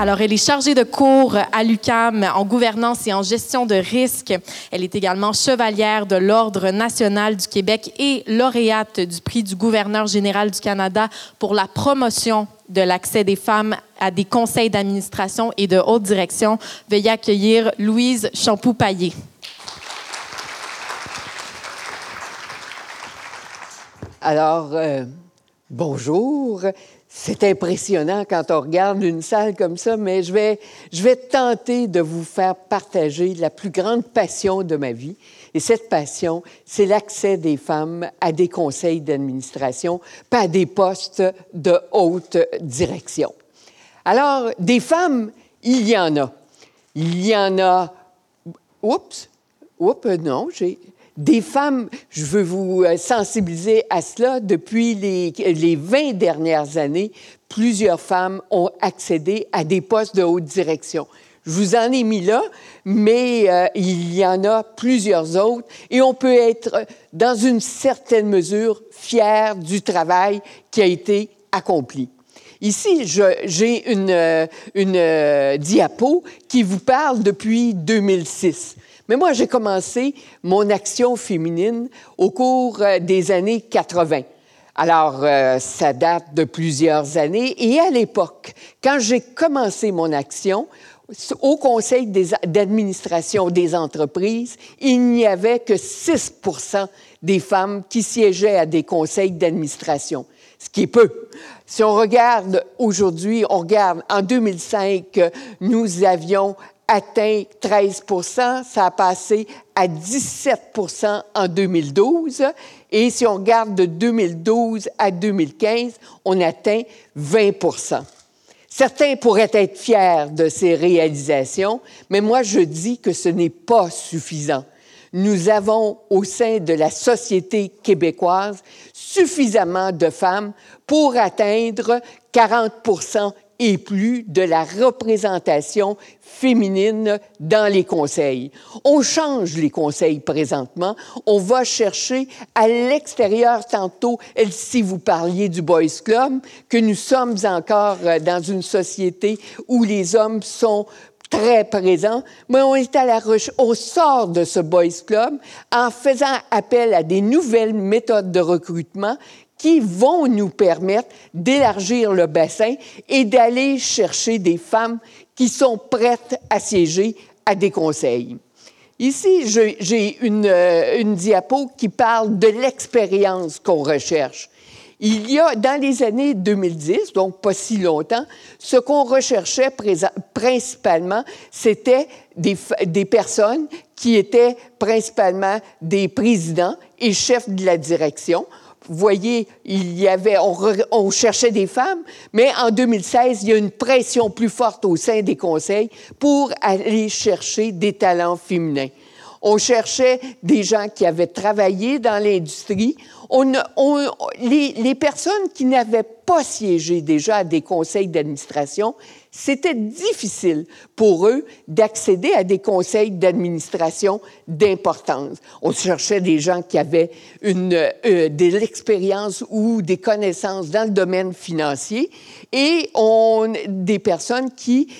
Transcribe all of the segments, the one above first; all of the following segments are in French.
Alors, elle est chargée de cours à l'UCAM en gouvernance et en gestion de risques. Elle est également chevalière de l'Ordre national du Québec et lauréate du prix du gouverneur général du Canada pour la promotion de l'accès des femmes à des conseils d'administration et de haute direction. Veuillez accueillir Louise Champoux-Paillé. Alors, euh, bonjour. C'est impressionnant quand on regarde une salle comme ça, mais je vais, je vais tenter de vous faire partager la plus grande passion de ma vie. Et cette passion, c'est l'accès des femmes à des conseils d'administration, pas à des postes de haute direction. Alors, des femmes, il y en a. Il y en a. Oups, oups, non, j'ai des femmes, je veux vous euh, sensibiliser à cela, depuis les, les 20 dernières années, plusieurs femmes ont accédé à des postes de haute direction. Je vous en ai mis là, mais euh, il y en a plusieurs autres et on peut être, dans une certaine mesure, fier du travail qui a été accompli. Ici, j'ai une, euh, une diapo qui vous parle depuis 2006. Mais moi, j'ai commencé mon action féminine au cours euh, des années 80. Alors, euh, ça date de plusieurs années. Et à l'époque, quand j'ai commencé mon action, au conseil d'administration des entreprises, il n'y avait que 6% des femmes qui siégeaient à des conseils d'administration, ce qui est peu. Si on regarde aujourd'hui, on regarde en 2005, nous avions atteint 13% ça a passé à 17% en 2012. Et si on regarde de 2012 à 2015, on atteint 20% Certains pourraient être fiers de ces réalisations, mais moi je dis que ce n'est pas suffisant. Nous avons au sein de la société québécoise suffisamment de femmes pour atteindre 40 et plus de la représentation féminine dans les conseils. On change les conseils présentement. On va chercher à l'extérieur tantôt, si vous parliez du Boys Club, que nous sommes encore euh, dans une société où les hommes sont très présents, mais on est à la on sort de ce Boys Club en faisant appel à des nouvelles méthodes de recrutement qui vont nous permettre d'élargir le bassin et d'aller chercher des femmes qui sont prêtes à siéger à des conseils. Ici, j'ai une, euh, une diapo qui parle de l'expérience qu'on recherche. Il y a, dans les années 2010, donc pas si longtemps, ce qu'on recherchait principalement, c'était des, personnes qui étaient principalement des présidents et chefs de la direction voyez, il y avait, on, cherchait des femmes, mais en 2016, il y a une pression plus forte au sein des conseils pour aller chercher des talents féminins. On cherchait des gens qui avaient travaillé dans l'industrie. On, les, personnes qui n'avaient pas siégé déjà à des conseils d'administration c'était difficile pour eux d'accéder à des conseils d'administration d'importance. On cherchait des gens qui avaient une, euh, de l'expérience ou des connaissances dans le domaine financier et on, des personnes qui,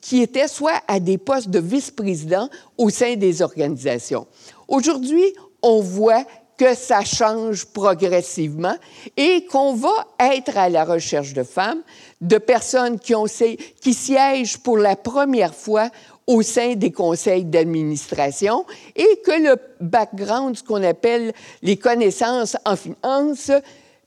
qui étaient soit à des postes de vice-président au sein des organisations. Aujourd'hui, on voit que ça change progressivement et qu'on va être à la recherche de femmes, de personnes qui, siègent pour la première fois au sein des conseils d'administration et que le background, ce qu'on appelle les connaissances en finance,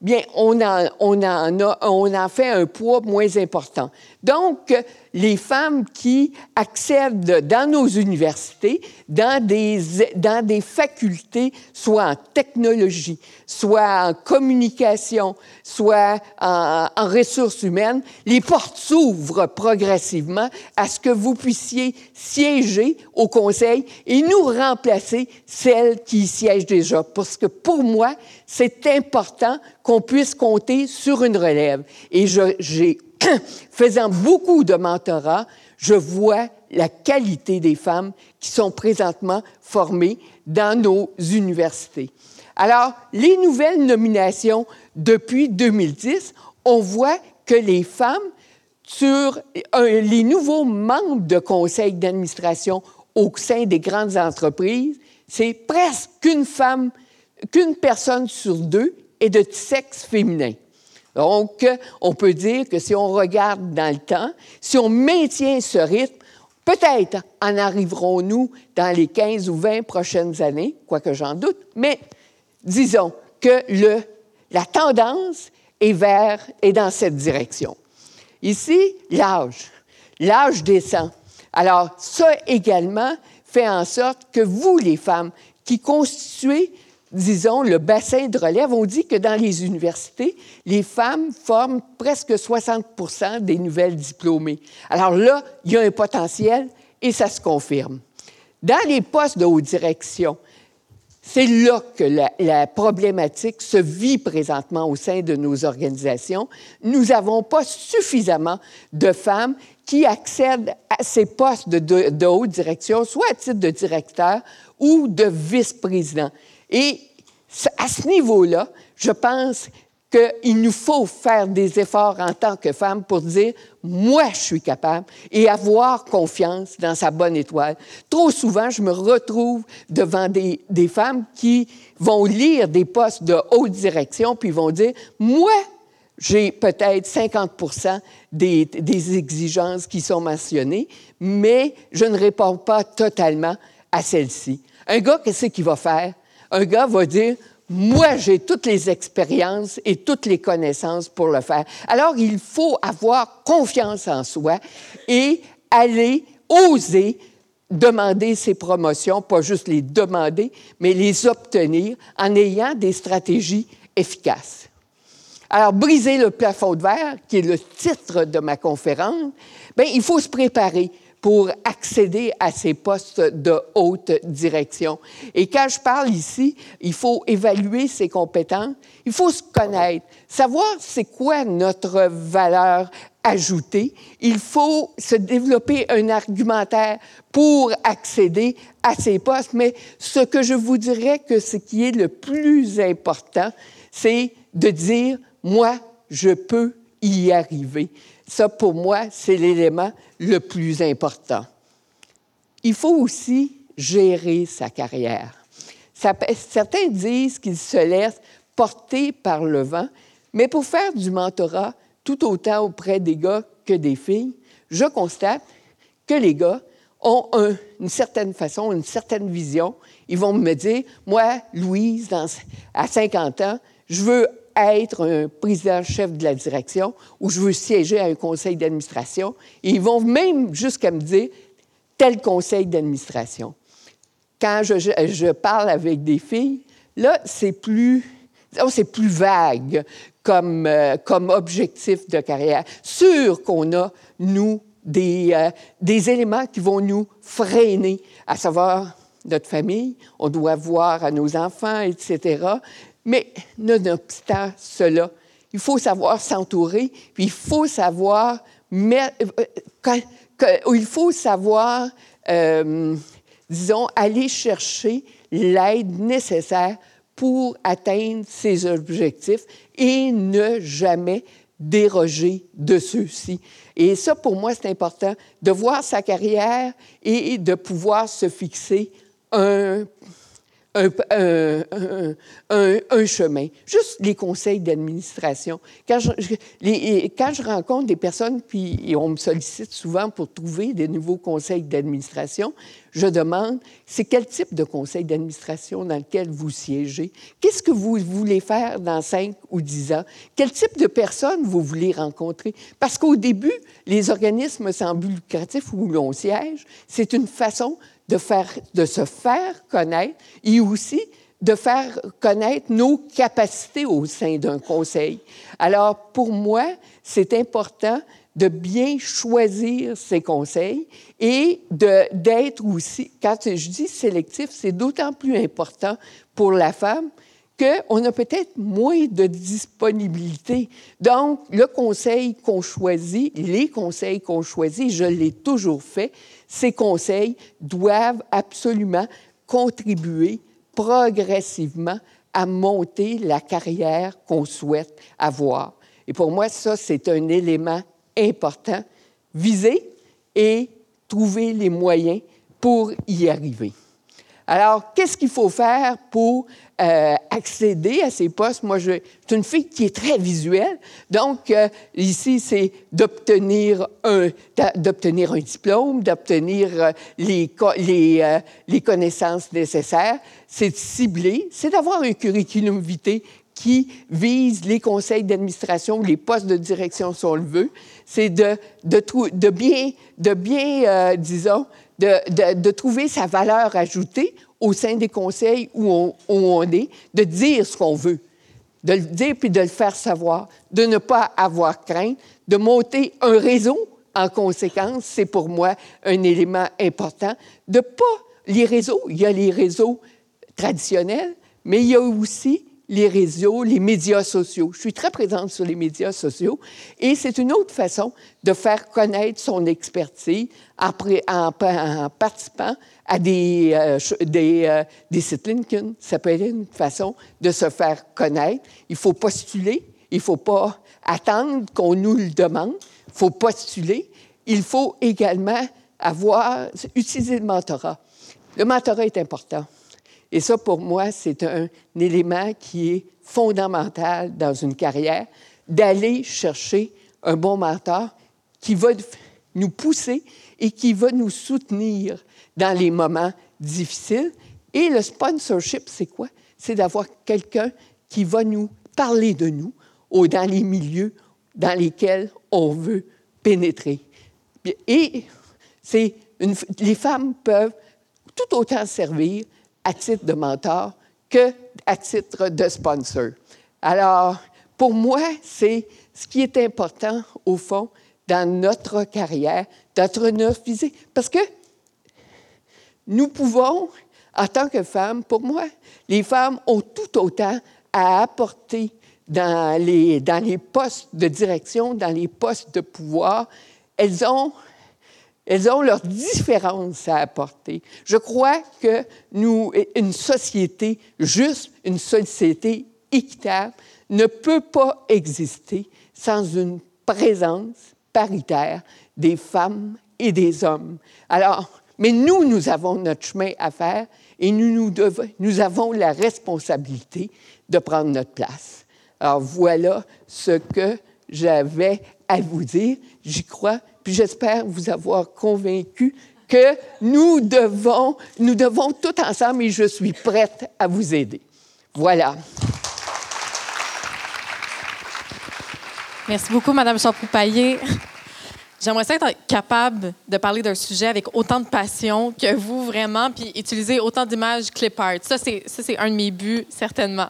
bien, on en, on, en a, on en fait un poids moins important. Donc, les femmes qui accèdent dans nos universités, dans des, dans des facultés, soit en technologie, soit en communication, soit en, ressources humaines, les portes s'ouvrent progressivement à ce que vous puissiez siéger au conseil et nous remplacer celles qui y siègent déjà. Parce que pour moi, c'est important qu'on puisse compter sur une relève. Et j'ai, faisant beaucoup de mentorat, je vois la qualité des femmes qui sont présentement formées dans nos universités. Alors, les nouvelles nominations depuis 2010, on voit que les femmes sur les nouveaux membres de conseil d'administration au sein des grandes entreprises, c'est presque qu'une femme, qu'une personne sur deux est de sexe féminin. Donc, on peut dire que si on regarde dans le temps, si on maintient ce rythme, peut-être en arriverons-nous dans les 15 ou 20 prochaines années, quoique j'en doute, mais disons que le, la tendance est vers est dans cette direction. Ici, l'âge. L'âge descend. Alors, ça également fait en sorte que vous, les femmes, qui constituez, disons, le bassin de relève, on dit que dans les universités, les femmes forment presque 60% des nouvelles diplômées. Alors là, il y a un potentiel et ça se confirme. Dans les postes de haute direction, c'est là que la, problématique se vit présentement au sein de nos organisations. Nous n'avons pas suffisamment de femmes qui accèdent à ces postes de, de haute direction, soit à titre de directeur ou de vice-président. Et à ce niveau-là, je pense qu'il nous faut faire des efforts en tant que femmes pour dire moi je suis capable et avoir confiance dans sa bonne étoile. Trop souvent, je me retrouve devant des, des femmes qui vont lire des postes de haute direction puis vont dire moi j'ai peut-être 50 des, des, exigences qui sont mentionnées, mais je ne réponds pas totalement à celles-ci. Un gars, qu'est-ce qu'il va faire? Un gars va dire, moi, j'ai toutes les expériences et toutes les connaissances pour le faire. Alors, il faut avoir confiance en soi et aller oser demander ces promotions, pas juste les demander, mais les obtenir en ayant des stratégies efficaces. Alors, briser le plafond de verre, qui est le titre de ma conférence, bien, il faut se préparer pour accéder à ces postes de haute direction. Et quand je parle ici, il faut évaluer ses compétences, il faut se connaître, savoir c'est quoi notre valeur ajoutée. Il faut se développer un argumentaire pour accéder à ces postes. Mais ce que je vous dirais que ce qui est le plus important, c'est de dire, moi, je peux y arriver. Ça, pour moi, c'est l'élément le plus important. Il faut aussi gérer sa carrière. certains disent qu'ils se laissent porter par le vent, mais pour faire du mentorat tout autant auprès des gars que des filles, je constate que les gars ont une certaine façon, une certaine vision. Ils vont me dire, moi, Louise, à 50 ans, je veux être un président-chef de la direction ou je veux siéger à un conseil d'administration. ils vont même jusqu'à me dire tel conseil d'administration. Quand je, parle avec des filles, là, c'est plus, c'est plus vague comme, euh, comme objectif de carrière. Sûr qu'on a, nous, des, euh, des éléments qui vont nous freiner, à savoir notre famille, on doit voir à nos enfants, etc. Mais nonobstant cela, il faut savoir s'entourer, il faut savoir, euh, il faut savoir, euh, disons, aller chercher l'aide nécessaire pour atteindre ses objectifs et ne jamais déroger de ceux-ci. Et ça, pour moi, c'est important de voir sa carrière et de pouvoir se fixer un un, chemin. Juste les conseils d'administration. Quand je, rencontre des personnes, puis on me sollicite souvent pour trouver des nouveaux conseils d'administration, je demande, c'est quel type de conseil d'administration dans lequel vous siégez? Qu'est-ce que vous voulez faire dans cinq ou dix ans? Quel type de personnes vous voulez rencontrer? Parce qu'au début, les organismes sans but lucratif où l'on siège, c'est une façon de, se faire connaître et aussi de faire connaître nos capacités au sein d'un conseil. Alors, pour moi, c'est important de bien choisir ses conseils et d'être aussi, quand je dis sélectif, c'est d'autant plus important pour la femme qu'on a peut-être moins de disponibilité. Donc, le conseil qu'on choisit, les conseils qu'on choisit, je l'ai toujours fait, ces conseils doivent absolument contribuer progressivement à monter la carrière qu'on souhaite avoir. Et pour moi, ça, c'est un élément important. Viser et trouver les moyens pour y arriver. Alors, qu'est-ce qu'il faut faire pour euh, accéder à ces postes? Moi, je, suis une fille qui est très visuelle. Donc, euh, ici, c'est d'obtenir un, d'obtenir un diplôme, d'obtenir euh, les, les, les connaissances nécessaires. C'est de cibler, c'est d'avoir un curriculum vitae qui vise les conseils d'administration, les postes de direction, si on le veut. C'est de, de, de, bien, de bien disons, de, de, trouver sa valeur ajoutée au sein des conseils où on, est, de dire ce qu'on veut, de le dire puis de le faire savoir, de ne pas avoir crainte, de monter un réseau en conséquence, c'est pour moi un élément important. De pas les réseaux, il y a les réseaux traditionnels, mais il y a aussi les réseaux, les médias sociaux. Je suis très présente sur les médias sociaux et c'est une autre façon de faire connaître son expertise en, en, participant à des, euh, des, euh, des, sites. Ça peut être une façon de se faire connaître. Il faut postuler. Il ne faut pas attendre qu'on nous le demande. Il faut postuler. Il faut également avoir, utiliser le mentorat. Le mentorat est important. Et ça, pour moi, c'est un, élément qui est fondamental dans une carrière, d'aller chercher un bon mentor qui va nous pousser et qui va nous soutenir dans les moments difficiles. Et le sponsorship, c'est quoi? C'est d'avoir quelqu'un qui va nous parler de nous ou dans les milieux dans lesquels on veut pénétrer. Et c'est les femmes peuvent tout autant servir à titre de mentor que à titre de sponsor. Alors, pour moi, c'est ce qui est important, au fond, dans notre carrière, notre physique. Parce que nous pouvons, en tant que femmes, pour moi, les femmes ont tout autant à apporter dans les, dans les postes de direction, dans les postes de pouvoir. Elles ont elles ont leurs différences à apporter. Je crois que nous, une société juste, une société équitable, ne peut pas exister sans une présence paritaire des femmes et des hommes. Alors, mais nous, nous avons notre chemin à faire et nous, nous, avons la responsabilité de prendre notre place. Alors voilà ce que j'avais à vous dire. J'y crois, puis j'espère vous avoir convaincu que nous devons, nous devons tout ensemble et je suis prête à vous aider. Voilà. Merci beaucoup, Madame Champoupaillé. J'aimerais être capable de parler d'un sujet avec autant de passion que vous, vraiment, puis utiliser autant d'images clip art. Ça, c'est un de mes buts, certainement.